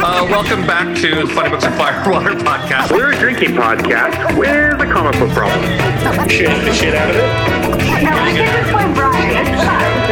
Uh, welcome back to the Funny Books and Firewater podcast. We're a drinking podcast with a comic book problem. Shit the shit out of it. No, I think this one, Brian. It's fun.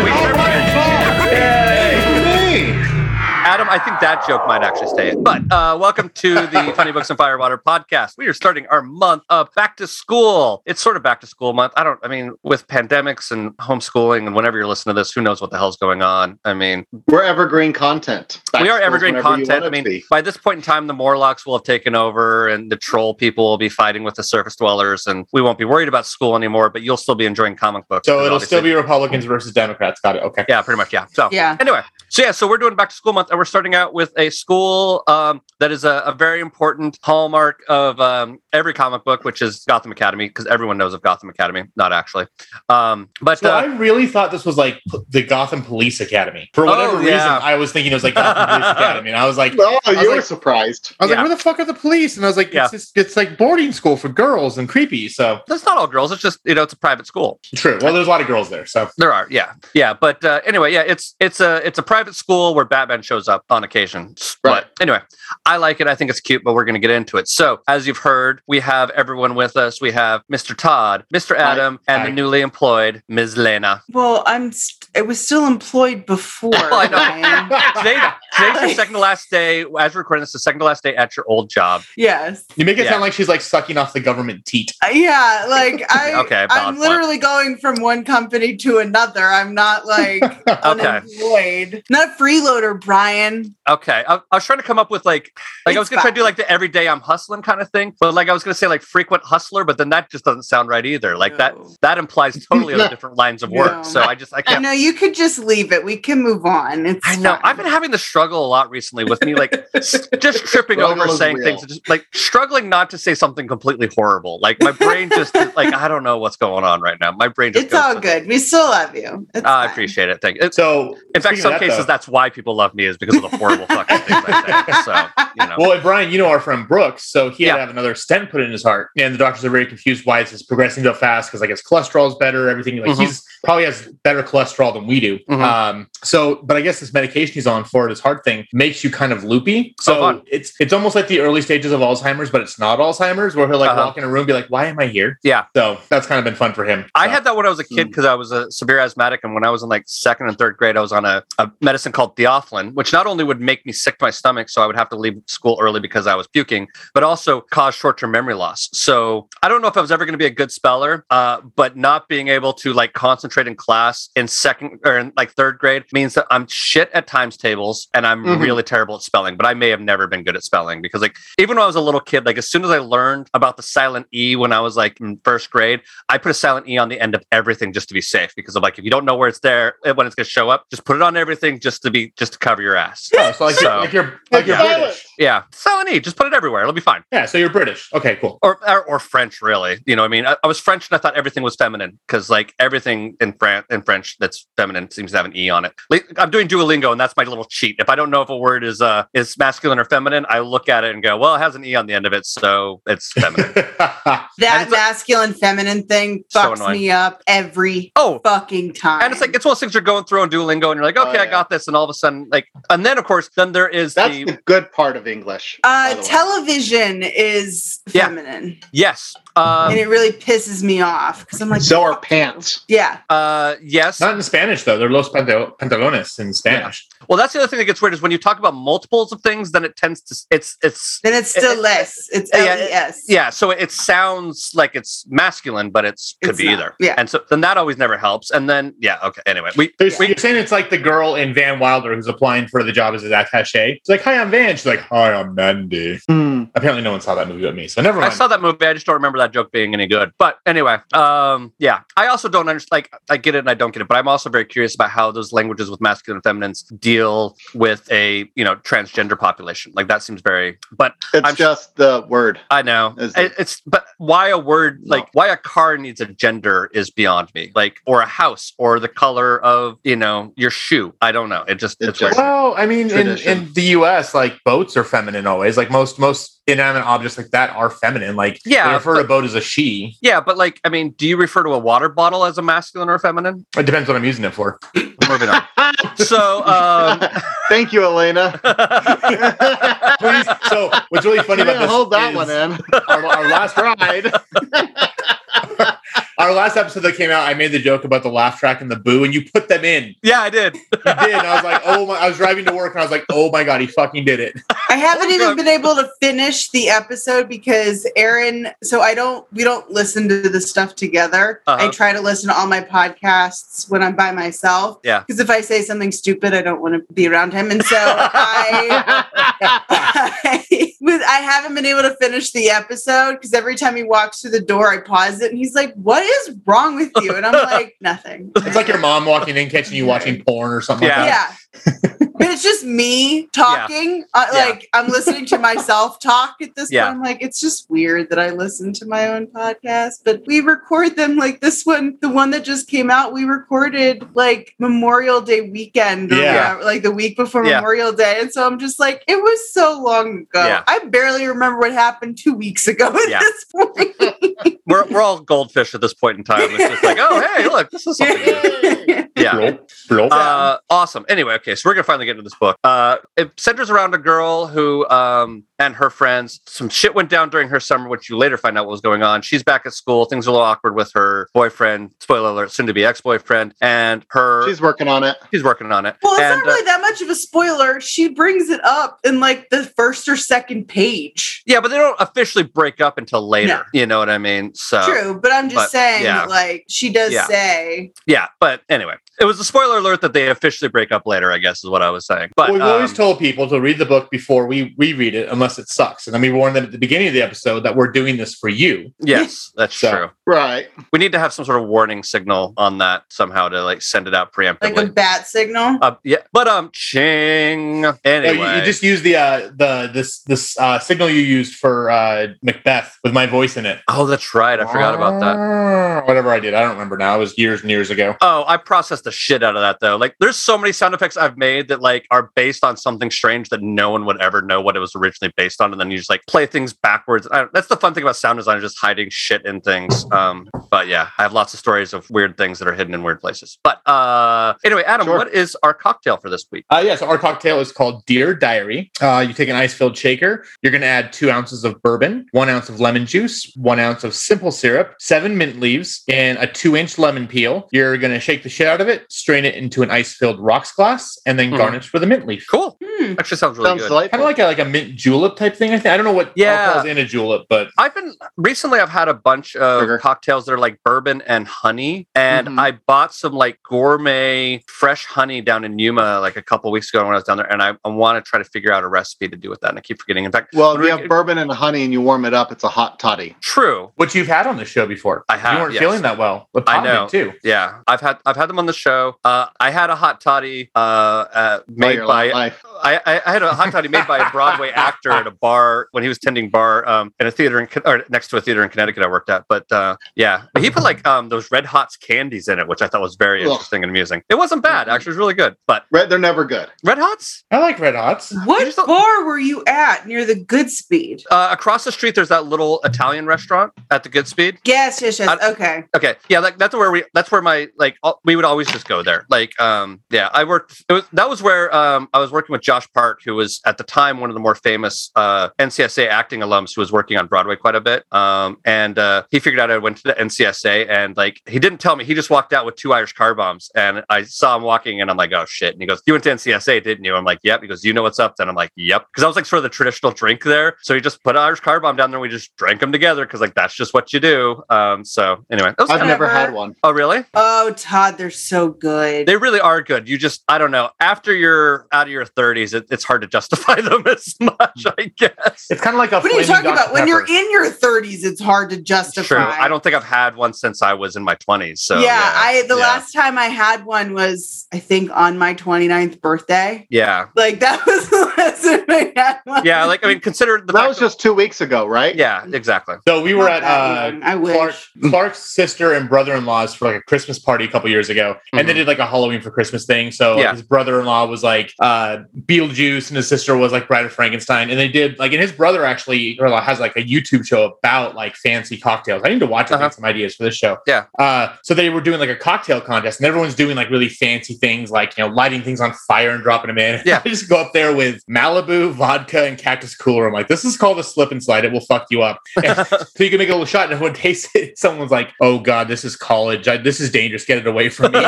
Adam, I think that joke might actually stay in. But uh, welcome to the Funny Books and Firewater podcast. We are starting our month of back to school. It's sort of back to school month. I don't, I mean, with pandemics and homeschooling and whenever you're listening to this, who knows what the hell's going on? I mean, We're evergreen content. Back we are evergreen content. I mean, be. by this point in time, the Morlocks will have taken over and the troll people will be fighting with the surface dwellers, and we won't be worried about school anymore, but you'll still be enjoying comic books. So it'll obviously- still be Republicans versus Democrats. Got it. Okay. Yeah, pretty much. Yeah. So, Yeah. Anyway, so yeah, so we're doing back to school month, and we're starting out with a school um, that is a, a very important hallmark of um, every comic book, which is Gotham Academy, because everyone knows of Gotham Academy. Not actually, um, but So uh, I really thought this was like p- the Gotham Police Academy. For whatever Oh, reason. I was thinking it was like Gotham Police Academy, and I was like, Oh, was you were like- surprised. I was Yeah. like, where the fuck are the police? And I was like, Yeah. it's just, it's like boarding school for girls and creepy. So that's not all girls. It's just you know, it's a private school. true. Well, there's a lot of girls there. So There are, yeah, yeah. But uh, anyway, yeah, it's it's a it's a private school where Batman shows up on occasion. Right. But anyway, I like it. I think it's cute, but we're going to get into it. So, as you've heard, we have everyone with us. We have Mr. Todd, Mr. Adam, and Hi. the newly employed Ms. Lena. Well, I'm. St- it was still employed before. Oh, I know. Today, today's your second to last day. As we're recording this, the second to last day at your old job. Yes. you make it Yeah. sound like she's like sucking off the government teat. Uh, Yeah, like I. okay. I'm point. literally going from one company to another. I'm not like unemployed. Not a freeloader, Brian. Okay, I, I was trying to come up with like, like I was gonna try to do like the everyday I'm hustling kind of thing, but like I was gonna say like frequent hustler, but then that just doesn't sound right either. Like that No. that implies totally other different lines of work. No. So I just I I can't. No, you could just leave it. We can move on. It's I know. fine. I've been having the struggle a lot recently with me, like just tripping over saying real. things, just like struggling not to say something completely horrible. Like my brain just like I don't know what's going on right now. My brain just. It's all to- good. We still love you. It's Ah, I appreciate it. Thank you. It's, So in fact, some cases though- that's why people love me is because of the horrible fucking things I say. So you know. Well, and Brian, you know our friend Brooks, so he had Yeah. to have another stent put in his heart, and the doctors are very confused why it's progressing so fast because like his cholesterol is better, everything. Like Mhm. he's probably has better cholesterol than we do. Mhm. Um, so, but I guess this medication he's on for his heart thing makes you kind of loopy. Oh, So fun. it's it's almost like the early stages of Alzheimer's, but it's not Alzheimer's, where he'll like Uh-huh. walk in a room, and be like, "Why am I here?" Yeah. So that's kind of been fun for him. I So- had that when I was a kid because I was a severe asthmatic, and when I was in like second and third grade, I was on a, a medicine called Theophylline, which not only would make me sick to my stomach, so I would have to leave school early because I was puking, but also cause short-term memory loss. So I don't know if I was ever going to be a good speller, uh, but not being able to like concentrate in class in second or in like third grade means that I'm shit at times tables and I'm Mhm. really terrible at spelling. But I may have never been good at spelling because like even when I was a little kid, like as soon as I learned about the silent E when I was like in first grade. I put a silent E on the end of everything just to be safe because of like if you don't know where it's there eh, when it's gonna show up, just put it on everything just to be just to cover your ass. Oh, so like, So- you're, like you're like you're Yeah. British. Yeah, silent E, just put it everywhere. It'll be fine. Yeah, so you're British. Okay, cool. Or or, or French, really. You know, what I mean, I, I was French and I thought everything was feminine because like everything in Fran- in French that's feminine seems to have an E on it. Like, I'm doing Duolingo and that's my little cheat. If I don't know if a word is uh is masculine or feminine, I look at it and go, well, it has an E on the end of it, so it's feminine. That it's a- masculine feminine thing So fucks annoying. me up every oh, fucking time. And it's like it's one of those things you're going through on Duolingo, and you're like, Oh, okay, I got this, and all of a sudden, like, and then of course, then there is That's the the good part of English. uh, television is Yeah. feminine, yes, um, and it really pisses me off because I'm like, So are pants. yeah, uh, yes. Not in Spanish though. They're los pantalones in Spanish. Well, that's the other thing that gets weird is when you talk about multiples of things, then it tends to it's it's then it's still It- it- less. It's yeah, L E S. yeah. So it sounds like it's masculine, but it's could It's be not. either. Yeah. and so then that always never helps. And then yeah, okay. Anyway, we There's- we You're saying it's like the girl in Van Wilder who's applying for the job as his attaché. She's like, "Hi, I'm Van." She's like, "Hi, I'm Mandy." Hmm. Apparently, no one saw that movie but me, so never I saw that movie. I just don't remember that joke being any good. But anyway, um, yeah, I also don't understand. Like, I get it and I don't get it, but I'm also very curious about how those languages with masculine and feminines deal with a you know transgender population. Like that seems very. But It's I'm- just the word. I know It- it? it's. But why a word No. like why a car needs a gender is beyond me. Like, or a house, or the color of you know your shoe. I don't know. It just It it's just- Well, I mean, in, in the U.S., like boats are feminine always. Like most most inanimate objects like that are feminine. Like Yeah, they refer to a boat as a she. Yeah, but like, I mean, do you refer to a water bottle as a masculine or feminine? It depends what I'm using it for. Moving on. So, um, Thank you, Elena. Please. So what's really funny You about this hold that is one in. our, our last ride. Our last episode that came out, I made the joke about the laugh track and the boo, and you put them in. Yeah, I did. You did. And I was like, oh my! I was driving to work, and I was like, oh my god, he fucking did it. I haven't Oh, even been able to finish the episode because Aaron. So I don't. We don't listen to the stuff together. Uh-huh. I try to listen to all my podcasts when I'm by myself. Yeah. Because if I say something stupid, I don't want to be around him, and so I. I, I haven't been able to finish the episode because every time he walks through the door, I pause it and he's like, What is wrong with you? And I'm like, Nothing. It's like your mom walking in, catching you watching porn or something Yeah. like that. Yeah. But it's just me talking. Uh, Yeah. Like I'm listening to myself talk at this Yeah. point. I'm like, it's just weird that I listen to my own podcast, but we record them like this one, the one that just came out, we recorded like Memorial Day weekend or Yeah. whatever, like the week before Yeah. Memorial Day. And so I'm just like, it was so long ago. Yeah. I barely remember what happened two weeks ago at Yeah. this point. We're, we're all goldfish at this point in time. It's just like, oh, hey, look, this is something good. Yeah. Bloop, bloop. Uh, awesome. Anyway, okay, so we're gonna finally get into this book. Uh, it centers around a girl who um, and her friends. Some shit went down during her summer, which you later find out what was going on. She's back at school. Things are a little awkward with her boyfriend. Spoiler alert: soon to be ex boyfriend, and her. She's working on it. she's working on it. Well, it's and, not uh, really that much of a spoiler. She brings it up in like the first or second page. yeah, but they don't officially break up until later. No. You know what I mean? So True, but I'm just but, saying, yeah. like, she does Yeah. say, yeah, but anyway, it was a spoiler alert that they officially break up later. I guess is what I was saying. But We've always um, told people to read the book before we reread it, unless it sucks. And then we warned them at the beginning of the episode that we're doing this for you. yes, that's So- true. Right. We need to have some sort of warning signal on that somehow to like send it out preemptively. like a bat signal. Uh, yeah, but um, ching. No, Anyway, you, you just use the uh, the this this uh, signal you used for uh, Macbeth with my voice in it. oh, that's right. I forgot about that. that. Whatever I did, I don't remember now. It was years and years ago. Oh, I processed the shit out of that though. Like, there's so many sound effects I've made that like are based on something strange that no one would ever know what it was originally based on, and then you just like play things backwards. I, that's the fun thing about sound design, just hiding shit in things. Um, but yeah, I have lots of stories of weird things that are hidden in weird places. But uh, anyway, Adam, Sure. what is our cocktail for this week? Uh, yeah, so our cocktail is called Dear Diary. Uh, you take an ice filled shaker. You're going to add two ounces of bourbon, one ounce of lemon juice, one ounce of simple syrup, seven mint leaves, and a two inch lemon peel. You're going to shake the shit out of it, strain it into an ice filled rocks glass, and then Mhm. garnish with a mint leaf. Cool. Hmm. Actually, sounds really Sounds good. delightful. Kind of like a, like a mint julep type thing. I think I don't know what Yeah. alcohol's in a julep, but I've been recently. I've had a bunch of Sugar. cocktails that are like bourbon and honey, and Mhm. I bought some like gourmet fresh honey down in Yuma like a couple weeks ago when I was down there, and I, I want to try to figure out a recipe to do with that. And I keep forgetting. In fact, Well, if you we- have bourbon and honey and you warm it up, it's a hot toddy. true. what you've had on the show before. I have, You weren't yes. feeling that well. But I know. too. Yeah, I've had I've had them on the show. Uh, I had a hot toddy uh, uh, made your by life. I, I, I had a hot toddy made by a Broadway actor at a bar when he was tending bar um, in a theater in or next to a theater in Connecticut I worked at. But uh, yeah, but he put like um, those Red Hots candies in it, which I thought was very Ugh. interesting and amusing. It wasn't bad, actually, it was really good. But Red, they're never good. Red Hots I like red hots. You What bar were you at near the Goodspeed? uh, across the street, there's that little Italian restaurant at the Goodspeed. Yes, yes, yes. I- okay. Okay, yeah, that, that's where we. That's where my like all- we would always just go there. Like, um, yeah, I worked. It was that was where um I was working with Josh Part, who was at the time one of the more famous uh NCSA acting alums, who was working on Broadway quite a bit. Um, and uh, he figured out I went to the NCSA, and like he didn't tell me. He just walked out with two Irish car bombs, and I saw him walking, and I'm like, oh shit. And he goes, you went to NCSA, didn't you? I'm like, yep. He goes, you know what's up? Then I'm like, yep. Because I was like sort of the traditional drink there, so he just put an Irish car bomb down there. and We just drank them together because like that's just what you do. Um, so anyway, I've kinda- never had one. Oh, really? Oh, Todd, they're so good. They really are good. You just, I don't know. After you're out of your 30s, it, it's hard to justify them as much, I guess. It's kind of like a what are you talking Dr. about? When you're in your 30s, it's hard to justify. True. I don't think I've had one since I was in my 20s. So, yeah, I the yeah. last time I had one was I think on my 29th birthday. Yeah. Like that was the last time I had one. Yeah. Like, I mean, consider the That fact was just two weeks ago, right? yeah, exactly. So we were Not at uh, young. I wish. Clark, Clark's sister and brother-in-law's for like a Christmas party a couple years ago, and they Mhm. did like a Halloween for Christmas thing. So Yeah. his brother-in-law was like uh, Beetlejuice, and his sister was like Bride of Frankenstein, and they did like, and his brother actually has like a YouTube show about like fancy cocktails. I need to watch it. Uh-huh. Get some ideas for this show. Yeah. Uh, so they were doing like a cocktail contest, and everyone's doing like really fancy things, like you know, lighting things on fire and dropping them in. Yeah. I just go up there with Malibu, vodka, and Cactus Cooler. I'm like, this is called a slip and slide. It will fuck you up. So you can make a little shot, and everyone tastes it. Someone's like, oh god, this is college. I, this is dangerous. Get it away from me.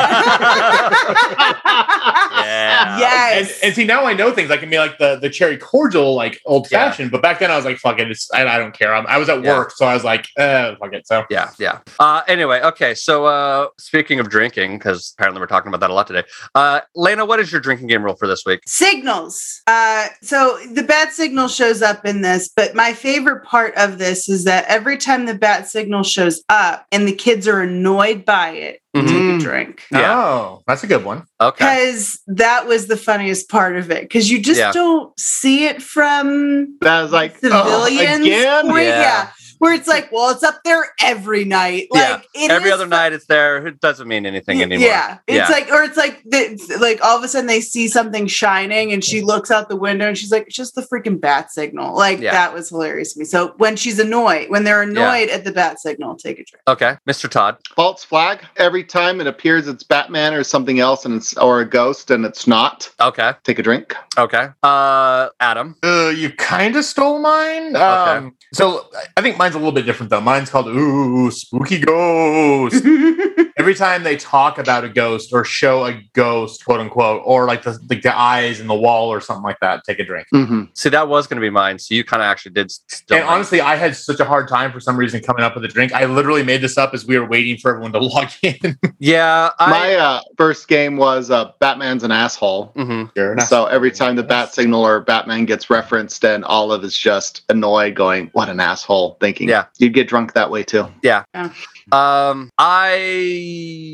Yeah. yes. And, and see, now I know things. I can be like the the cherry cordial, like old fashioned. But back then, I was like, "Fuck it, it's, I, I don't care." I'm, I was at Yeah. work, so I was like, uh, "Fuck it." So Yeah, yeah. Uh, anyway, okay. So uh, speaking of drinking, because apparently we're talking about that a lot today. Uh, Lena, what is your drinking game rule for this week? signals. Uh, so the bat signal shows up in this, but my favorite part of this is that every time the bat signal shows up and the kids are annoyed by it, Mhm. take a drink. Yeah. oh, that's a good one. Okay. Because that was the funniest part of it. Because you just Yeah. don't see it from That was like civilians. oh, again. point. Yeah. Yeah. Where it's like, well, it's up there every night. Yeah. Like it Every is other fu- night it's there. It doesn't mean anything anymore. Yeah, it's Yeah. like, or it's like, the, like all of a sudden they see something shining, and she looks out the window, and she's like, "It's just the freaking bat signal." Like Yeah. that was hilarious to me. So when she's annoyed, when they're annoyed at the bat signal, take a drink. Okay, Mr. Todd. False flag. Every time it appears it's Batman or something else, and it's or a ghost, and it's not. Okay, Take a drink. okay. Uh, Adam. Uh, you kind of stole mine. Um, So I think mine's a little bit different though. Mine's called "Ooh Spooky Ghost." Every time they talk about a ghost or show a ghost, quote unquote, or like the like the eyes in the wall or something like that, take a drink. hmm See, that was going to be mine. So you kind of actually did. Still and honestly, I had such a hard time for some reason coming up with a drink. I literally made this up as we were waiting for everyone to log in. yeah. I, My uh, first game was uh, Batman's an asshole. Mhm. Sure. So every time the bat signal or Batman gets referenced, and Olive is just annoyed, going, "What an asshole!" Thinking, Yeah. you'd get drunk that way too. Yeah. Um, I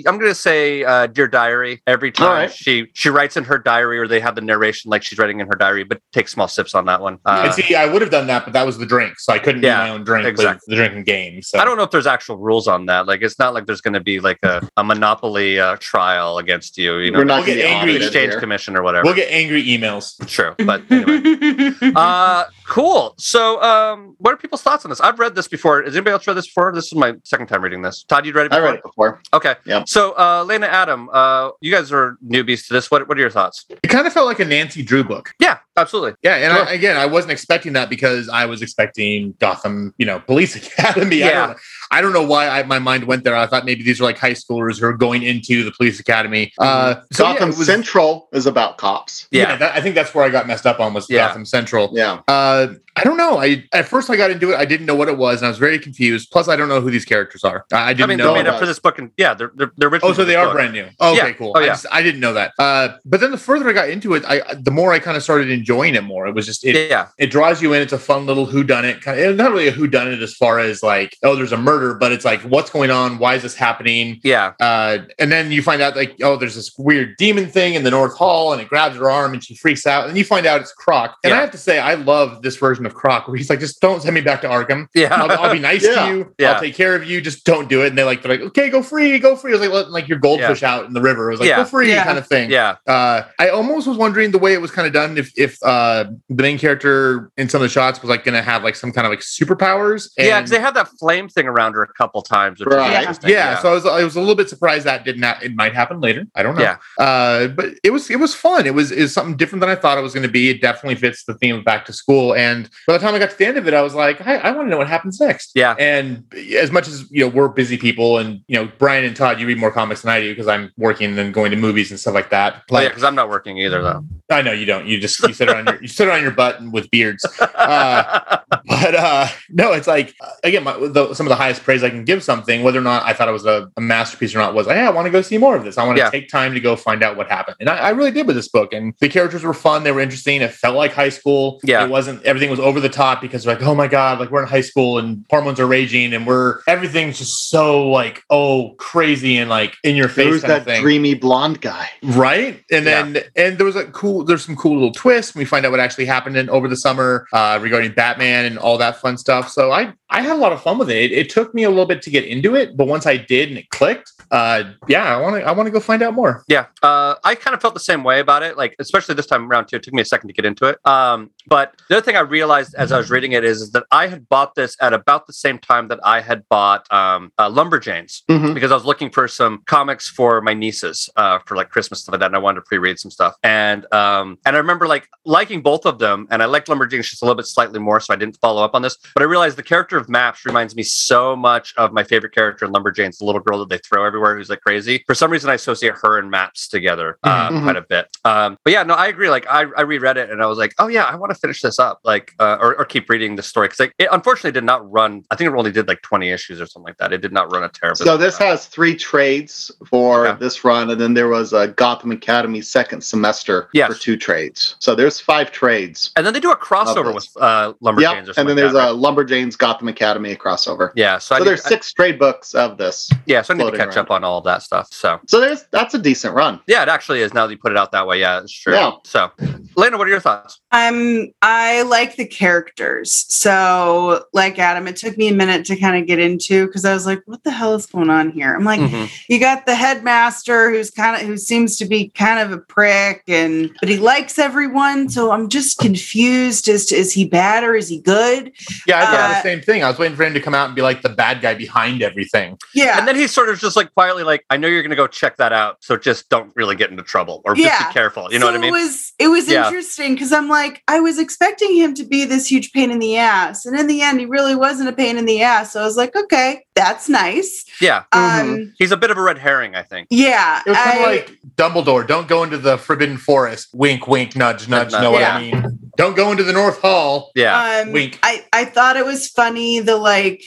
I'm gonna say uh, Dear Diary. Every time All right. she she writes in her diary, or they have the narration like she's writing in her diary, but take small sips on that one. Uh, and see, I would have done that, but that was the drink, so I couldn't Yeah, do my own drink exactly. the drinking game. So I don't know if there's actual rules on that. Like, it's not like there's going to be like a, a monopoly uh, trial against you. You know, We're not We'll get angry exchange here. commission or whatever. We'll get angry emails. True, but anyway. uh, cool. So, um, what are people's thoughts on this? I've read this before. Has anybody else read this before? This is my second time reading this. Todd, you read it I read it before. Okay. Yep. So, uh, Lena, Adam, uh, you guys are newbies to this. What What are your thoughts? It kind of felt like a Nancy Drew book. Yeah, absolutely. Yeah, and Sure. I, again, I wasn't expecting that because I was expecting Gotham, you know, Police Academy. I Yeah. don't, I don't know why I, my mind went there. I thought maybe these are like high schoolers who are going into the police academy. Uh, so Gotham it was- Central is about cops. Yeah, Yeah. that, I think that's where I got messed up on was Yeah. Gotham Central. Yeah. Uh, I don't know. I at first I got into it. I didn't know what it was, and I was very confused. Plus, I don't know who these characters are. I, I I didn't mean, know. they're made up for this book, and yeah, they're they're, they're original. Oh, so they are book. brand new. Okay, Yeah. cool. Oh, I, yeah. just, I didn't know that. Uh, but then the further I got into it, I the more I kind of started enjoying it more. It was just it, Yeah, it draws you in. It's a fun little who done it kind of not really a who done it as far as like oh there's a murder, but it's like what's going on? Why is this happening? yeah, Uh, and then you find out like oh there's this weird demon thing in the North Hall, and it grabs her arm, and she freaks out. And you find out it's Croc. And Yeah. I have to say I love this version of Croc where he's like just don't send me back to Arkham. yeah. I'll, I'll be nice Yeah. to you. Yeah. I'll take care of you. Just don't do it. And they like they're like, okay, go free, go free. It was like letting like your goldfish out in the river. It was like Yeah. go free Yeah. kind of thing. yeah, Uh, I almost was wondering the way it was kind of done if if uh, the main character in some of the shots was like going to have like some kind of like superpowers. yeah. Because they had that flame thing around her a couple times. Right. interesting. yeah, so I was I was a little bit surprised that did not. It might happen later. I don't know. Yeah. Uh, but it was it was fun. It was is something different than I thought it was going to be. It definitely fits the theme of back to school. And by the time I got to the end of it, I was like, I, I want to know what happens next. Yeah. And as much as you know, we're busy people, and you know, Brian and Todd, you read more comics than I do because I'm working and then going to movies and stuff like that. Oh, yeah, because I'm not working either, though. I know you don't. You just you sit on your you sit on your butt and with beards. Uh, but uh no it's like again my, the, some of the highest praise i can give something whether or not i thought it was a, a masterpiece or not was hey i want to go see more of this i want to Yeah. take time to go find out what happened and I, I really did with this book and the characters were fun they were interesting it felt like high school Yeah. it wasn't everything was over the top because like oh my god like we're in high school and hormones are raging and we're everything's just so like oh crazy and like in your face Who's that thing dreamy blonde guy? right and then and there was a cool there's some cool little twists we find out what actually happened in over the summer uh regarding batman and all that fun stuff so i i had a lot of fun with it. it it took me a little bit to get into it but once i did and it clicked uh yeah i want to i want to go find out more Yeah, uh, I kind of felt the same way about it. Like, especially this time around too. It took me a second to get into it. Um, but the other thing I realized as I was reading it is, is that I had bought this at about the same time that I had bought um, uh, Lumberjanes Mhm. because I was looking for some comics for my nieces uh, for like Christmas stuff like that, and I wanted to pre-read some stuff. And um, and I remember like liking both of them, and I liked Lumberjanes just a little bit slightly more, so I didn't follow up on this. But I realized the character of Maps reminds me so much of my favorite character in Lumberjanes, the little girl that they throw everywhere who's like crazy. For some reason, I associate her and Maps together uh, Mhm. quite a bit. Um, but yeah, no, I agree. Like I, I reread it and I was like, oh yeah, I want to finish this up, like uh, or, or keep reading the story because like, it unfortunately did not run. I think it only did like twenty issues or something like that. It did not run a terrible. So this has three trades for Okay. this run, and then there was a Gotham Academy second semester Yes. for two trades. So there's five trades. and then they do a crossover with uh, Lumberjanes Yeah, or and something. then there's that, a Lumberjanes Gotham Academy crossover. yeah. So, So need, there's six trade books of this. Yeah, so I need to catch around. up on all of that stuff. So So there's that's a decent run. yeah, it actually is now that you put it out that way. Yeah, it's true. Yeah. So, Lena, what are your thoughts? Um, I like the characters. So, like Adam, it took me a minute to kind of get into because I was like, "What the hell is going on here?" I'm like, Mhm. you got the headmaster who's kind of who seems to be kind of a prick, and but he likes everyone. So I'm just confused as to is he bad or is he good? Yeah, I thought Uh, the same thing. I was waiting for him to come out and be like the bad guy behind everything. Yeah, And then he's sort of just like quietly like, I know you're going to go check that out, so just don't really get into trouble or just be careful. You know so what I mean? It was it was Yeah. interesting because I'm like, I was expecting him to be this huge pain in the ass, and in the end, he really wasn't a pain in the ass. So I was like, okay, that's nice. yeah, Um, he's a bit of a red herring, I think. yeah, It was kind of like Dumbledore, don't go into the Forbidden Forest. Wink, wink, nudge, nudge. Nudge. Know what Yeah. I mean? Don't go into the North Hall. Yeah, Um, Wink. I, I thought it was funny the like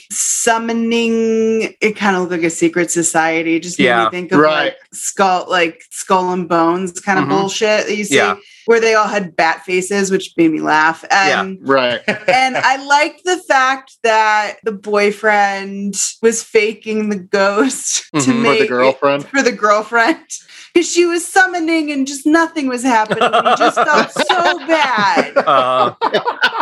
summoning it kind of looked like a secret society It just made Yeah. me think of Right. like skull like skull and bones kind of Mhm. bullshit that you see Yeah. where they all had bat faces which made me laugh um, Right. and I liked the fact that the boyfriend was faking the ghost to Mhm. For the For the girlfriend. for the girlfriend because she was summoning and just nothing was happening. He just felt so bad. uh,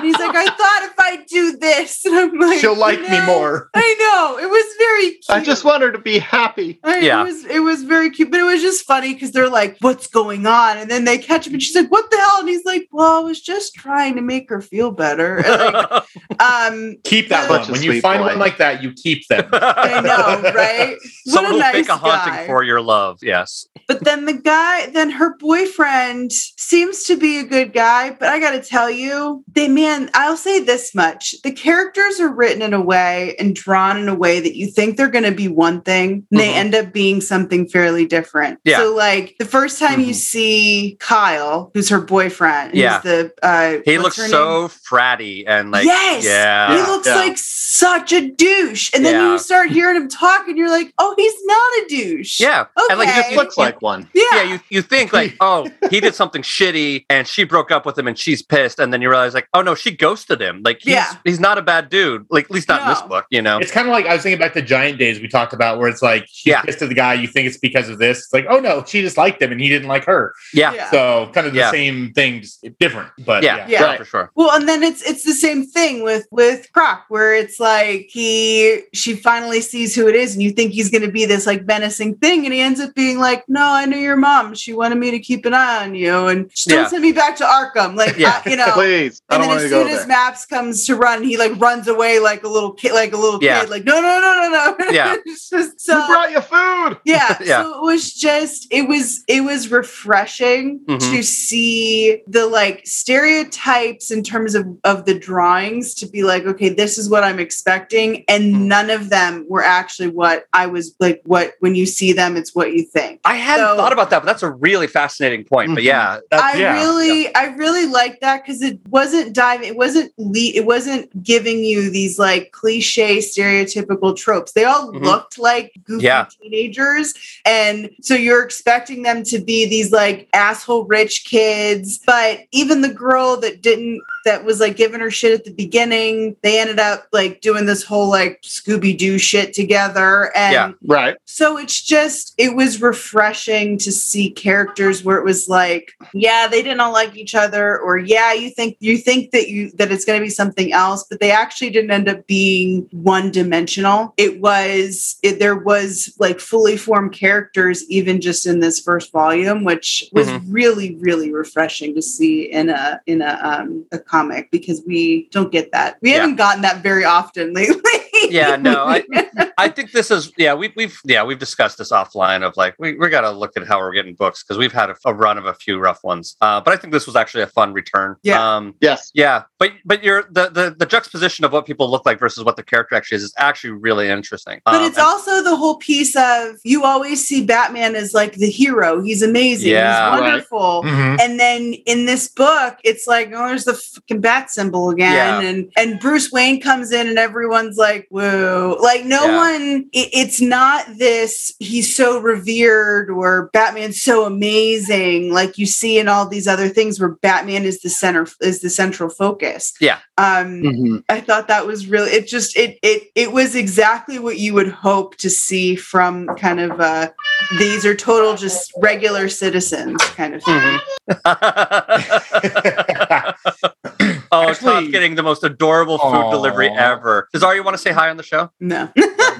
he's like, I thought if I do this, and I'm like, She'll like me more. I know it was very. cute. I just want her to be happy. I- Yeah. It was it was very cute, but it was just funny because they're like, "What's going on?" And then they catch him, and she's like, "What the hell?" And he's like, "Well, I was just trying to make her feel better." And, like, um, Keep that one. When you find boy. one like that, you keep them. I know, right? Someone what will a nice fake a haunting guy. for your love. Yes. But then the guy, then her boyfriend seems to be a good guy. But I got to tell you, they, man, I'll say this much the characters are written in a way and drawn in a way that you think they're going to be one thing and they Mhm. end up being something fairly different. Yeah. So, like, the first time you Mhm. see Kyle, who's her boyfriend, Yeah. the, uh, He looks name? so fratty and like, yes, yeah. he looks Yeah. like such a douche, and then Yeah. you start hearing him talk, and you're like, "Oh, he's not a douche." yeah. Okay. And like, you just Looks like one. Yeah, yeah, you, you think like, oh, he did something shitty and she broke up with him and she's pissed. And then you realize like, oh no, she ghosted him. Like he's Yeah. he's not a bad dude. Like at least not in this book, you know? It's kind of like I was thinking back to Giant Days we talked about, where it's like she's Yeah. pissed at the guy. You think it's because of this. It's like, oh no, she just liked him and he didn't like her. Yeah. Yeah. So kind of the Yeah. same thing, different. But Yeah. yeah. Yeah. Yeah. for sure. Well, and then it's it's the same thing with with Croc, where it's like he she finally sees who it is, and you think he's going to be this like menacing thing, and he ends up being like, "No, I knew your mom. She wanted me to keep an eye on you, and just don't Yeah. send me back to Arkham." Like, Yeah. I- you know. Please. I And don't then want as to go soon as there. Maps comes to run, he like runs away like a little kid, like a little Yeah. kid, like no, no, no, no, no. Yeah. it's just so Who brought you food? yeah, Yeah. so it was just it was it was refreshing Mhm. to see the like stereotypes in terms of of the drawings to be like okay this is what i'm expecting and Mhm. none of them were actually what i was like what when you see them it's what you think I hadn't So- thought about that, but that's a really fascinating point. But Mhm. yeah, that's, I yeah, really, I really like that because it wasn't diving, it wasn't le- it wasn't giving you these like cliche, stereotypical tropes. They all Mhm. looked like goofy Yeah. teenagers, and so you're expecting them to be these like asshole rich kids. But even the girl that didn't, that was like giving her shit at the beginning, they ended up like doing this whole like Scooby Doo shit together, and Yeah. Right. so it's just it was refreshing to see characters where it was like, yeah, they didn't all like each other, or yeah, you think you think that you that it's gonna be something else, but they actually didn't end up being one dimensional. It was it, there was like fully formed characters even just in this first volume, which was really, really refreshing to see in a in a um a comic because we don't get that. We Yeah. haven't gotten that very often lately. Yeah, no, I- I think this is yeah we, we've yeah we've discussed this offline of like we we got to look at how we're getting books because we've had a, a run of a few rough ones. Uh, but I think this was actually a fun return. Yeah. Um, Yes. yeah, but but you're the, the the juxtaposition of what people look like versus what the character actually is is actually really interesting. But Um, it's and- also the whole piece of you always see Batman as like the hero. He's amazing. Yeah. He's Right. wonderful. Mhm. And then in this book, it's like, oh, there's the fucking bat symbol again. Yeah. And and Bruce Wayne comes in and everyone's like, whoa. Like no Yeah. one it, it's not this he's so revered or Batman's so amazing, like you see in all these other things where Batman is the center is the central focus. Yeah. Um Mhm. I thought that was really it just it it it was exactly what you would hope to see from kind of uh these are total just regular citizens kind of thing. Mhm. oh, Actually- Todd's getting the most adorable food delivery Aw. ever. Does Ari want to say hi on the show? No.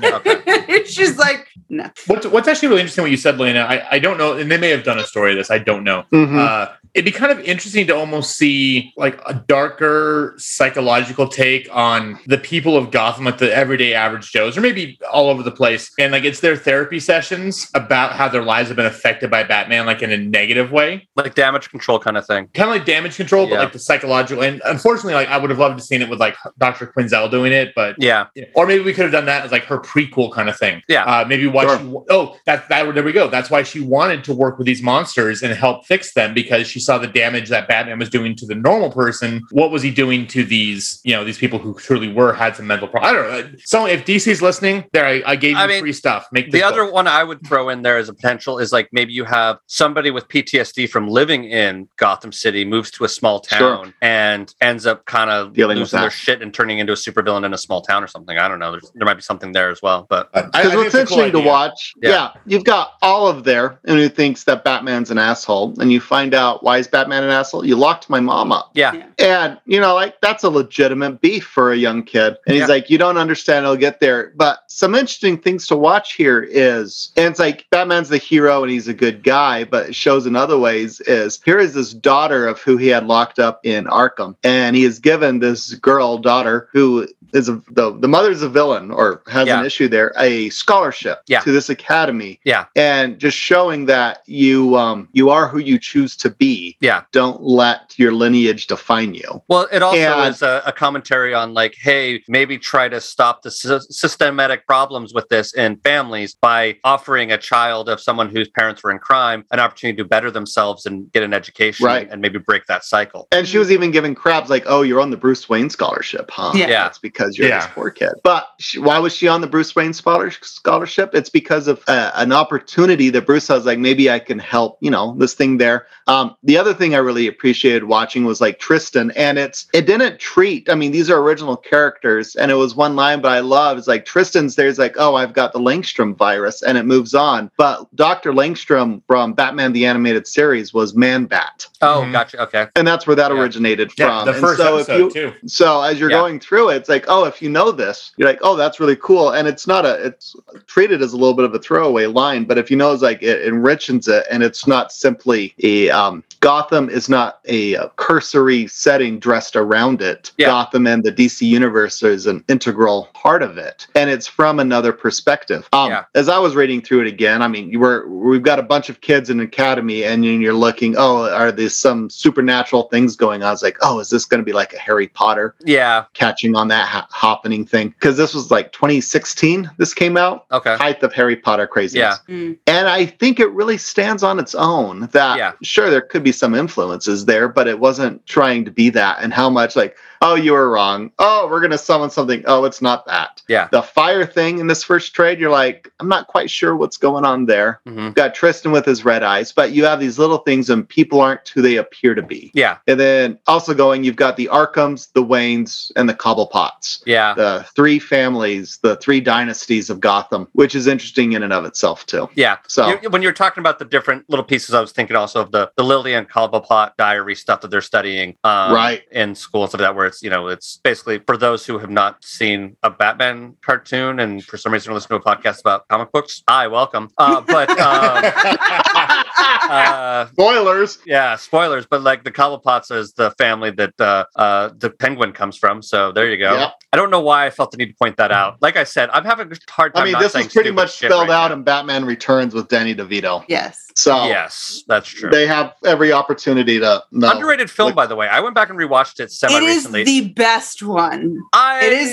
Okay. She's like, no. What's, what's actually really interesting what you said, Lena, I, I don't know, and they may have done a story of this, I don't know. Mhm. Uh, it'd be kind of interesting to almost see like a darker psychological take on the people of Gotham, like the everyday average Joes, or maybe all over the place. And like it's their therapy sessions about how their lives have been affected by Batman, like in a negative way. Like damage control kind of thing. Kind of like damage control, but like the psychological. And unfortunately, like I would have loved to seen it with like Dr. Quinzel doing it, but Yeah. or maybe we could have done that as like her prequel kind of thing. Yeah. Uh, maybe why Sure. she, oh, that, that, there we go. That's why she wanted to work with these monsters and help fix them because she saw the damage that Batman was doing to the normal person. What was he doing to these, you know, these people who truly were, had some mental problems? I don't know. So if DC's listening, there, I, I gave you I mean, free stuff. Make The this other book. one I would throw in there as a potential is like maybe you have somebody with PTSD from living in Gotham City moves to a small Sure. town and ends up kind of Dealing with losing their shit and turning into a supervillain in a small town or something. I don't know. There's, there might be something there as well. But I- I Because think what's it's a cool interesting to watch, Yeah. yeah. you've got Olive there, and who thinks that Batman's an asshole, and you find out why is Batman an asshole? You locked my mom up, yeah, Yeah. and you know, like that's a legitimate beef for a young kid. And he's Yeah. like, you don't understand, I'll get there. But some interesting things to watch here is, and it's like Batman's the hero and he's a good guy, but it shows in other ways is here is this daughter of who he had locked up in Arkham, and he is given this girl daughter who is a, the the mother's a villain or has Yeah. an issue there, a scholarship Yeah. to this academy. Yeah. And just showing that you um you are who you choose to be. Yeah. Don't let your lineage define you. Well, it also And- is a, a commentary on like, hey, maybe try to stop the sy- systematic problems with this in families by offering a child of someone whose parents were in crime an opportunity to better themselves and get an education Right. and maybe break that cycle. And she was even giving crabs like, "Oh, you're on the Bruce Wayne scholarship, huh? Yeah. Yeah. That's because you're Yeah. this poor kid." But she, why was she on the Bruce Wayne scholar- scholarship? It's because of uh, an opportunity that Bruce has. Like, maybe I can help. You know, this thing there. Um, the other thing I really appreciated watching was like Tristan, and it's it didn't treat. I mean, these are original characters, and it was one line, but I love is like Tristan's. There's like, oh, I've got the Langstrom virus, and it moves on. But Doctor Langstrom from Batman the Animated Series was Man Bat Oh, Mhm. gotcha. Okay. and that's where that Yeah. originated Yeah, from. the and first so if episode you too. so as you're Yeah. going through it, it's like, oh, if you know this, you're like, oh, that's really cool. And it's not a it's treated as a little bit of a throwaway line, but if you know it's like it enriches it and it's not simply a um Gotham is not a, uh cursory setting dressed around it. Yeah. Gotham and the DC universe is an integral part of it, and it's from another perspective. Um, Yeah. As I was reading through it again, I mean, you were we've got a bunch of kids in academy, and you're looking, oh, are there some supernatural things going on? I was like, oh, is this going to be like a Harry Potter Yeah. catching on that ha- happening thing? Because this was like 2016. This came out. Okay. Height of Harry Potter craziness. Yeah. Mm. And I think it really stands on its own that Yeah. sure there could be some influences there, but it wasn't trying to be that. And how much like, oh, you were wrong. Oh, we're gonna summon something. Oh, it's not that. Yeah. The fire thing in this first trade, you're like, I'm not quite sure what's going on there. hmm Got Tristan with his red eyes, but you have these little things and people aren't who they appear to be. Yeah. And then also going, you've got the Arkhams, the Waynes, and the Cobblepots Yeah. the three families, the three dynasties of Gotham, which is interesting in and of itself too. Yeah. So You- when you're talking about the different little pieces, I was thinking also of the the Lily and Cobblepot diary stuff that they're studying, um, Right. in school and stuff like that. Where it's you know it's basically for those who have not seen a Batman cartoon and for some reason listen to a podcast about comic books. Hi, welcome. Uh, but um, uh, Spoilers. yeah, spoilers, but like the Cobblepots is the family that uh, uh, the penguin comes from. So there you go. Yep. I don't know why I felt the need to point that out. Like I said, I'm having a hard time. I mean, not this is pretty much spelled right out now. in Batman Returns with Danny DeVito. yes. So Yes, that's true. they have every opportunity to know. Underrated film, Like- by the way. I went back and rewatched it semi It is recently. the best one. I it is-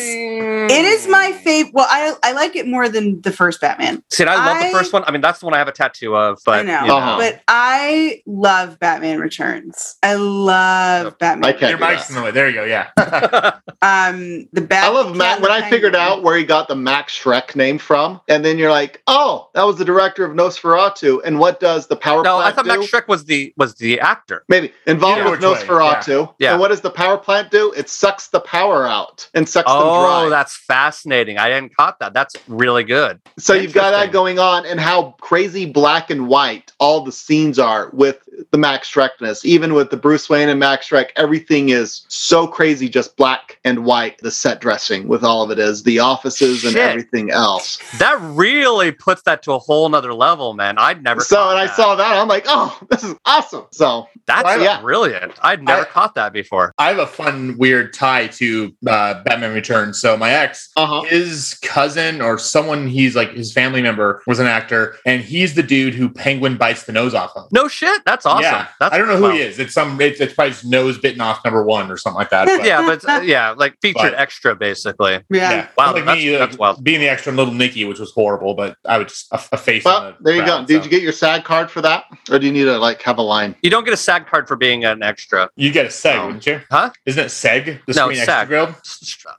It is my favorite. Well, I I like it more than the first Batman, See, I love I- the first one. I mean, that's the one I have a tattoo of. But I know. you Uh-huh. But I love Batman Returns. I love Batman. I can't Your do mic's in the way. There you go. Yeah. Um, the Bat. I love Matt. When I figured out where he got the Max Shreck name from, and then you're like, oh, that was the director of Nosferatu. And what does the power plant? no, I thought do? Max Schreck was the was the actor. Maybe involved Either with Nosferatu. Yeah. And what does the power plant do? It sucks the power out and sucks them dry. Oh, that's fascinating. I hadn't caught that. That's really good. So you've got that going on, and how crazy black and white all the scenes are with the Max Shreckness. Even with the Bruce Wayne and Max Shreck, everything is so crazy, just black and white. The set dressing with all of it is the offices and everything else. That really puts that to a whole nother level, man. I'd never. So, caught and I saw that, I'm like, oh, this is awesome. So, that's Well, yeah. brilliant. I'd never I- caught that before. I have a fun, weird tie to uh, Batman Returns. So my ex, uh huh. his cousin or someone he's like his family member was an actor, and he's the dude who Penguin bites the nose off of. No shit. That's awesome. Yeah, That's I don't know who wow. he is. It's some. It's, it's probably his nose bitten off number one or something like that. but- Yeah, but uh, yeah, like featured But- extra, basically. Yeah. Yeah, Wow, like that's- me, uh, that's wild. being the extra in Little Nicky, which was horrible, but I would just a, a face. Well, on the there you go. Did so. you get your SAG card for that? Or do you need to like have a line? You don't get a SAG card for being an extra. You get a seg, Oh. wouldn't you? Huh? Isn't it seg? The No, Screen it's Extra SAG. Guild.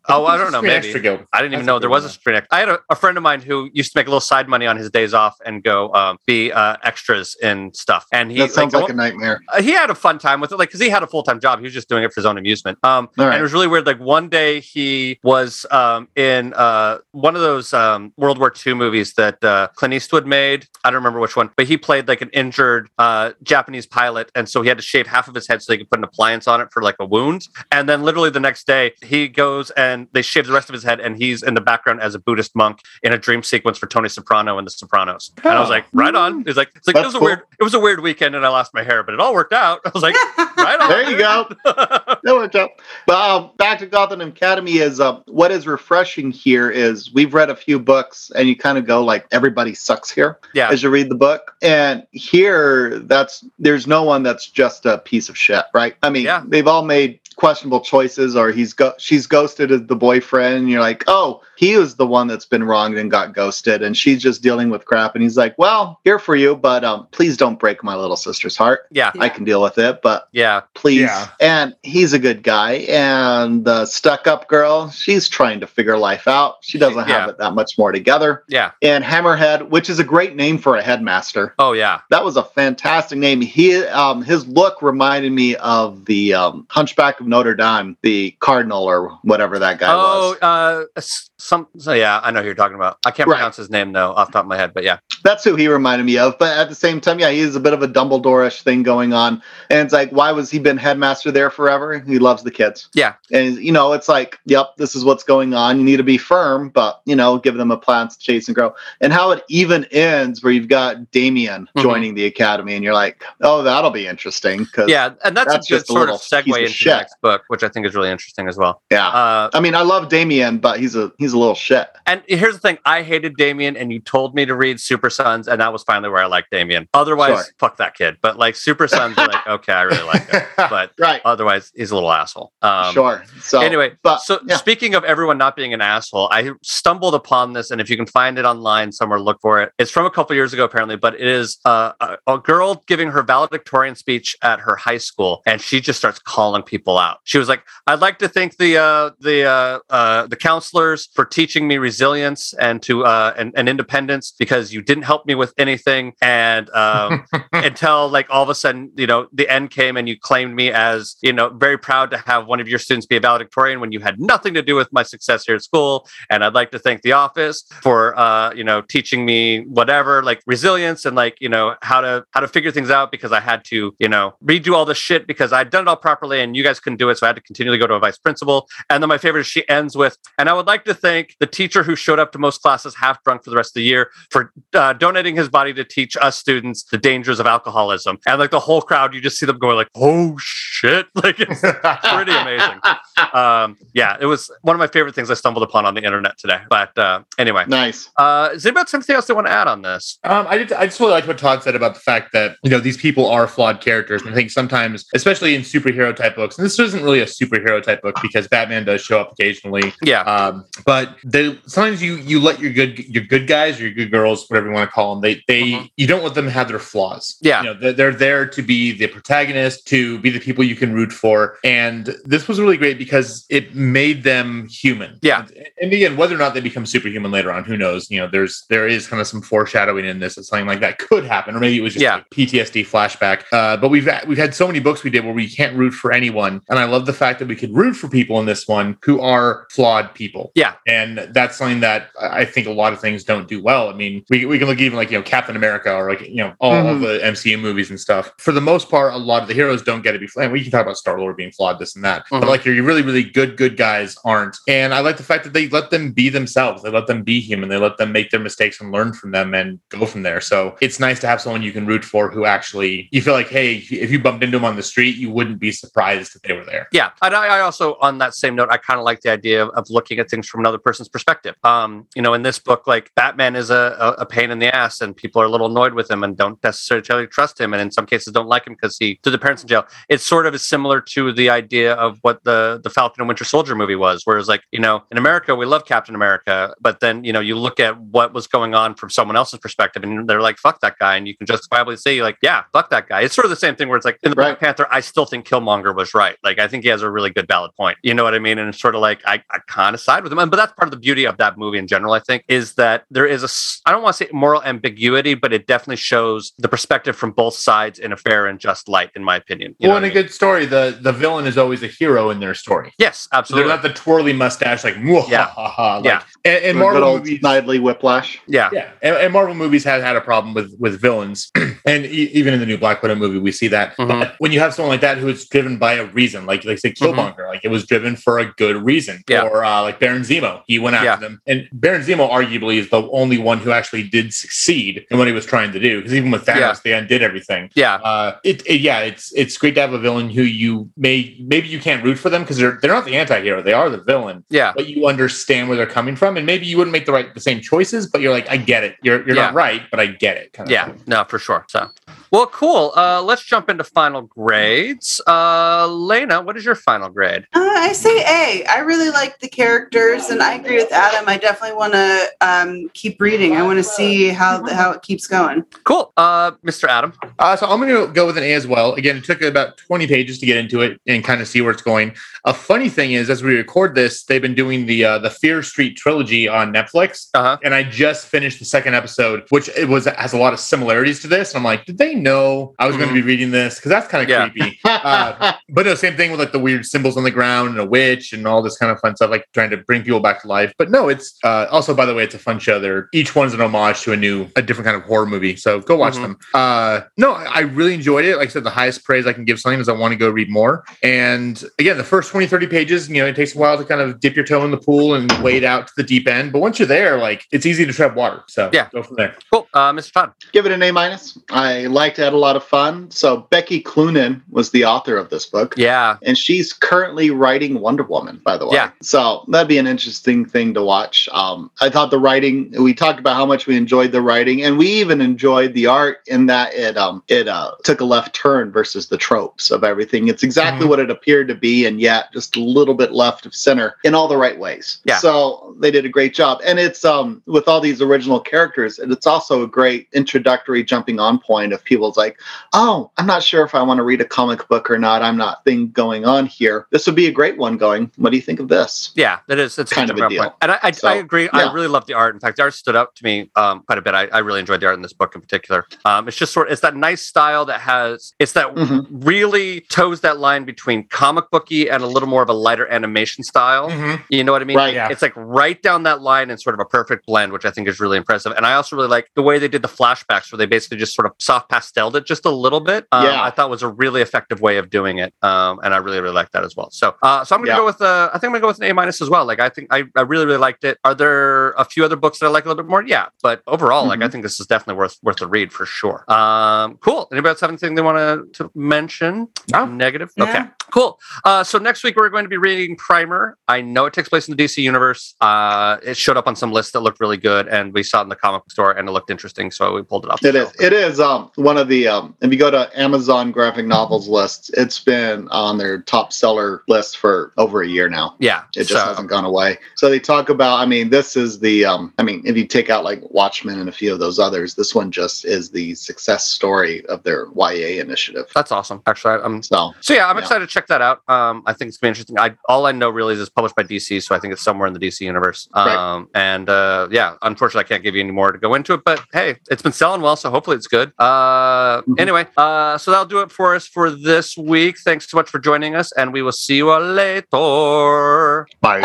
Oh, I don't know. Screen Maybe Extra Guild. I didn't even That's know there was a one. screen act. I had a, a friend of mine who used to make a little side money on his days off and go um, be uh, extras in stuff. And he that sounds like, a nightmare. uh, he had a fun time with it, like because he had a full time job. He was just doing it for his own amusement. Um, All and it was really weird. Like one day he was um in uh one of those um World War II movies that uh, Clint Eastwood made. I don't remember which one, but he played like an injured uh Japanese pilot, and so he had to shave half of his head so they could put an appliance on it for like a wound. And then literally the next day he goes and they shave the rest of his head, and he's in the background as a Buddhist monk in a dream sequence for Tony Soprano in The Sopranos. And I was Oh. like, right on. He's like, it's like it That's was a cool. weird, it was a weird weekend, and I lost my hair, but it all worked out. I was like, right on. There you go. That worked out. But um, back to Gotham Academy is uh, what is refreshing here is we've read a few books and you kind of go like everybody sucks here Yeah. as you read the book. And here that's there's no one that's just a piece of shit, right? I mean, Yeah. they've all made questionable choices or he's go she's ghosted as the boyfriend and you're like oh he was the one that's been wronged and got ghosted and she's just dealing with crap and he's like well here for you but um please don't break my little sister's heart Yeah. i can deal with it but Yeah. please. Yeah. And he's a good guy. And the stuck up girl, she's trying to figure life out. She doesn't Yeah. have it that much more together. Yeah. And Hammerhead, which is a great name for a headmaster. Oh yeah. That was a fantastic name. He um his look reminded me of the um Hunchback of Notre Dame, the cardinal or whatever that guy oh, was. uh, some. So yeah, I know who you're talking about. I can't Right. pronounce his name though, off the top of my head. But yeah, That's who he reminded me of. But at the same time, yeah, he is a bit of a Dumbledore-ish thing going on. And it's like, why was he been headmaster there forever? He loves the kids. Yeah. And you know, it's like, yep, this is what's going on. You need to be firm, but you know, give them a plan to chase and grow. And how it even ends where you've got Damian Mhm. joining the academy, and you're like, oh, that'll be interesting. Because yeah, and that's, that's a good just a sort of little piece segue of into shit. Next book, which I think is really interesting as well. yeah. Uh, I mean, I love Damian, but he's a he's a little shit. and here's the thing: I hated Damian, and you told me to read Super Sons, and that was finally where I liked Damian. Otherwise, Sure. fuck that kid. But like Super Sons, like, okay, I really like him. But Right. otherwise, he's a little asshole. Um, sure. So anyway, but so yeah. speaking of everyone not being an asshole, I stumbled upon this, and if you can find it online somewhere, look for it. It's from a couple years ago, apparently, but it is uh, a, a girl giving her valedictorian speech at her high school, and she just starts calling people out. She was like, "I'd like to thank the uh, the uh, uh, the counselors for teaching me resilience and to uh, and, and independence because you didn't help me with anything, and um, until like all of a sudden, you know, the end came and you claimed me as, you know, very proud to have one of your students be a valedictorian when you had nothing to do with my success here at school. And I'd like to thank the office for, uh, you know, teaching me whatever, like resilience and like, you know, how to how to figure things out because I had to, you know, redo all the shit because I'd done it all properly and you guys couldn't couldn't do it, so I had to continually go to a vice principal. And then my favorite is she ends with, and I would like to thank the teacher who showed up to most classes half drunk for the rest of the year for uh, donating his body to teach us students the dangers of alcoholism. And like the whole crowd, you just see them going like, "Oh shit!" Like it's pretty amazing. Um, yeah, it was one of my favorite things I stumbled upon on the internet today. But uh, anyway, Nice. uh, is anybody else anything else they want to add on this? Um, I, did, I just really liked what Todd said about the fact that you know these people are flawed characters, and I think sometimes, especially in superhero type books, and this isn't really a superhero type book because Batman does show up occasionally, Yeah, um, but they sometimes you you let your good your good guys or your good girls, whatever you want to call them, they they Mhm. you don't let them have their flaws. Yeah. you know, they're, they're there to be the protagonist, to be the people you can root for, and this was really great because it made them human. Yeah. and again, whether or not they become superhuman later on, who knows? You know, there's there is kind of some foreshadowing in this that something like that could happen, or maybe it was just Yeah. a PTSD flashback. Uh, but we've we've had so many books we did where we can't root for anyone, and I love the fact that we could root for people in this one who are flawed people. Yeah. and that's something that I think a lot of things don't do well. I mean, we, we can look even like you know Captain America or like you know all of Mhm. the MCU movies and stuff. For the most part, a lot of the heroes don't get to be flawed. We can talk about Star Lord being flawed, this and that, Mhm. but like your really really good good guys aren't. And I like the fact that they let them be themselves. They let them be human. They let them make their mistakes and learn from them and go from there. So it's nice to have someone you can root for who actually you feel like, hey, if you bumped into them on the street, you wouldn't be surprised if they were there. Yeah, and I, I also, on that same note, I kind of like the idea of, of looking at things from another person's perspective. Um, you know, in this book, like Batman is a, a, a pain in the ass, and people are a little annoyed with him and don't necessarily trust him, and in some cases don't like him because he threw the parents in jail. It sort of is similar to the idea of what the the Falcon and Winter Soldier movie was, whereas like you know, in America we love Captain America, but then you know you look at what was going on from someone else's perspective, and they're like, "Fuck that guy," and you can justifiably say like, "Yeah, fuck that guy." It's sort of the same thing where it's like in the Black Panther, I still think Killmonger was right. Like I think he has a really good valid point. You know what I mean? And it's sort of like I, I kind of side with him. But that's part of the beauty of that movie in general. I think is that there is a, I don't want to say moral ambiguity, but it definitely shows the perspective from both sides in a fair and just light, in my opinion. You know well, in what a I mean? good story, the the villain is always a hero in their story. yes, So they're absolutely. not the twirly mustache like Yeah. yeah, like, Yeah. And, and Marvel good old movies, Snidely Whiplash. yeah, yeah, and, and Marvel movies have had a problem with with villains, and e- even in the new Black Widow movie, we see that. Mhm. But when you have someone like that who is driven by a reason, like like say Killmonger, like it was driven for a good reason, Mm-hmm. Yeah. or uh, like Baron Zemo, he went after Yeah. them, and Baron Zemo arguably is the only one who actually did succeed in what he was trying to do, because even with Thanos, Yeah. they undid everything. yeah, Uh, it, it yeah, it's it's great to have a villain who you may maybe you can't root for them because they're they're not the anti-hero, they are the villain yeah. but you understand where they're coming from, and maybe you wouldn't make the right the same choices, but you're like, I get it. You're you're Yeah. not right, but I get it. Kind of Yeah, no, for sure. So, well, cool. Uh, let's jump into final grades. Uh, Lena, what is your final grade? Uh, I say A. I really like the characters, and I agree with Adam. I definitely want to um, keep reading. I want to see how how it keeps going. Cool. Uh, Mr. Adam. Uh, so I'm going to go with an A as well. Again, it took about 20 pages to get into it and kind of see where it's going. A funny thing is, as we record this, they've been doing the uh, the Fear Street trilogy on Netflix, Uh huh. and I just finished the second episode, which it was has a lot of similarities to this. And I'm like, did they know I was going to be reading this? Because that's kind of Yeah. creepy. Uh, but no, same thing with like the weird symbols on the ground and a witch and all this kind of fun stuff, like trying to bring people back to life. But no, it's uh, also, by the way, it's a fun show. They're each one's an homage to a new, a different kind of horror movie. So go watch Mhm. them. Uh, no, I I really enjoyed it. Like I said, the highest praise I can give something is I want to go read more. And again, the first 20, 30 pages, you know, it takes a while to kind of dip your toe in the pool and wade out to the deep end. But once you're there, like it's easy to tread water. So Yeah. go from there. Cool. Uh, Mr. Todd. Give it an A minus. I liked had a lot of fun. So Becky Cloonan was the author of this book. Yeah. And she's currently writing Wonder Woman, by the way. Yeah. So that'd be an interesting thing to watch. Um, I thought the writing. We talked about how much we enjoyed the writing, and we even enjoyed the art in that it um it uh, took a left turn versus the tropes of everything. It's exactly Mhm. what it appeared to be, and yet just a little bit left of center in all the right ways. Yeah. So they did a great job, and it's um with all these original characters, and it's also a great introductory jumping on point of people's like, oh, I'm not sure if I want to read a comic book or not. I'm not thing going on here. This would be a great one going. What do you think of this? Yeah, that is. It's Kind of a deal. point. And I, I, So, I agree. yeah. I really love the art. In fact, the art stood up to me um, quite a bit. I, I really enjoyed the art in this book in particular. Um, it's just sort. Of, It's that nice style that has. It's that Mhm. really toes that line between comic booky and a little more of a lighter animation style. Mhm. You know what I mean? Right. Yeah. It's like right down that line and sort of a perfect blend, which I think is really impressive. And I also really like the way they did the flashbacks, where they basically just sort of saw soft pasteled it just a little bit. Um, Yeah. I thought was a really effective way of doing it, um, and I really really like that as well. So, uh, so I'm gonna Yeah. go with uh, I think I'm gonna go with an A minus as well. Like I think I, I really really liked it. Are there a few other books that I like a little bit more? Yeah, but overall, like I think this is definitely worth worth a read for sure. Um, cool. Anybody else have anything they want to to mention? No. Negative. No. Okay. Cool. Uh, so next week we're going to be reading Primer. I know it takes place in the DC universe. Uh, it showed up on some lists that looked really good, and we saw it in the comic book store, and it looked interesting, so we pulled it off. the It is. shelf. It is um, one of the. Um, if you go to Amazon graphic novels lists, it's been on their top seller list for over a year now. Yeah. It just so- hasn't gone away. So they talk about. I mean, this is the. Um, I mean, if you take out like Watchmen and a few of those others, this one just is the success story of their YA initiative. That's awesome. Actually, I- I'm So So yeah, I'm Yeah. excited to check that out. Um, I think it's gonna be interesting. I all I know really is it's published by DC, so I think it's somewhere in the DC universe. Right. Um, and uh, yeah, unfortunately, I can't give you any more to go into it. But hey, it's been selling well, so hopefully it's good. Uh, Mhm. anyway, uh, so that'll do it for us for this week. Thanks so much for joining us, and we will see you all later. bye.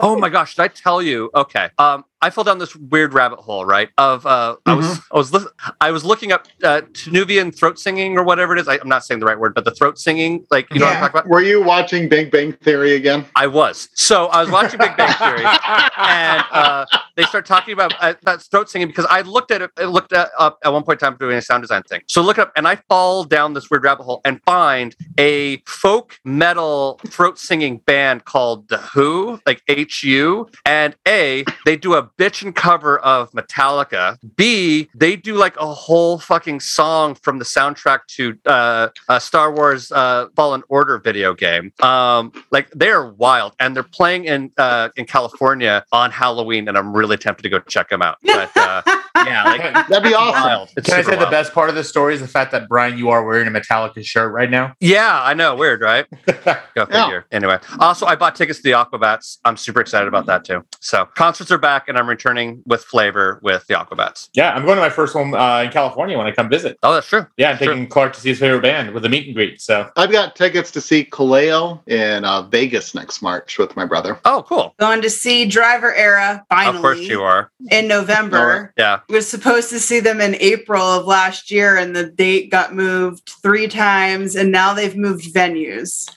Oh my gosh, did I tell you? Okay. Um, I fell down this weird rabbit hole, right? Of uh, I was I was li- I was looking up uh, Tunubian throat singing or whatever it is. I, I'm not saying the right word, but the throat singing, like you know what I'm talking about. Were you watching Big Bang Theory again? I was. So I was watching Big Bang Theory, and uh, they start talking about uh, that throat singing because I looked at it, I looked at, up at one point in time doing a sound design thing. So look it up, and I fall down this weird rabbit hole and find a folk metal throat singing band called The HU, like H U. And A, they do a bitchin' cover of Metallica. B, they do like a whole fucking song from the soundtrack to uh, uh, Star Wars uh, Fallen Order video game. Um, like they're wild, and they're playing in uh, in California on Halloween, and I'm really tempted to go check them out. But uh, yeah, like That'd be awesome. wild. Can I super say the best part of the story is the fact that Brian, you are wearing a Metallica shirt right now? Yeah, I know. Weird, right? Go Yeah. figure. Anyway, also I bought tickets to the Aquabats. I'm super excited about that too. So concerts are back, and I'm returning with flavor with the Aquabats. yeah, I'm going to my first one uh, in California when I come visit. Oh, that's true. Yeah, I'm Sure. taking Clark to see his favorite band with a meet and greet. So I've got tickets to see Kaleo in uh, Vegas next March with my brother. Oh, cool. Going to see Driver Era finally Of course you are. in November. Yeah. We were supposed to see them in April of last year, and the date got moved three times, and now they've moved venues.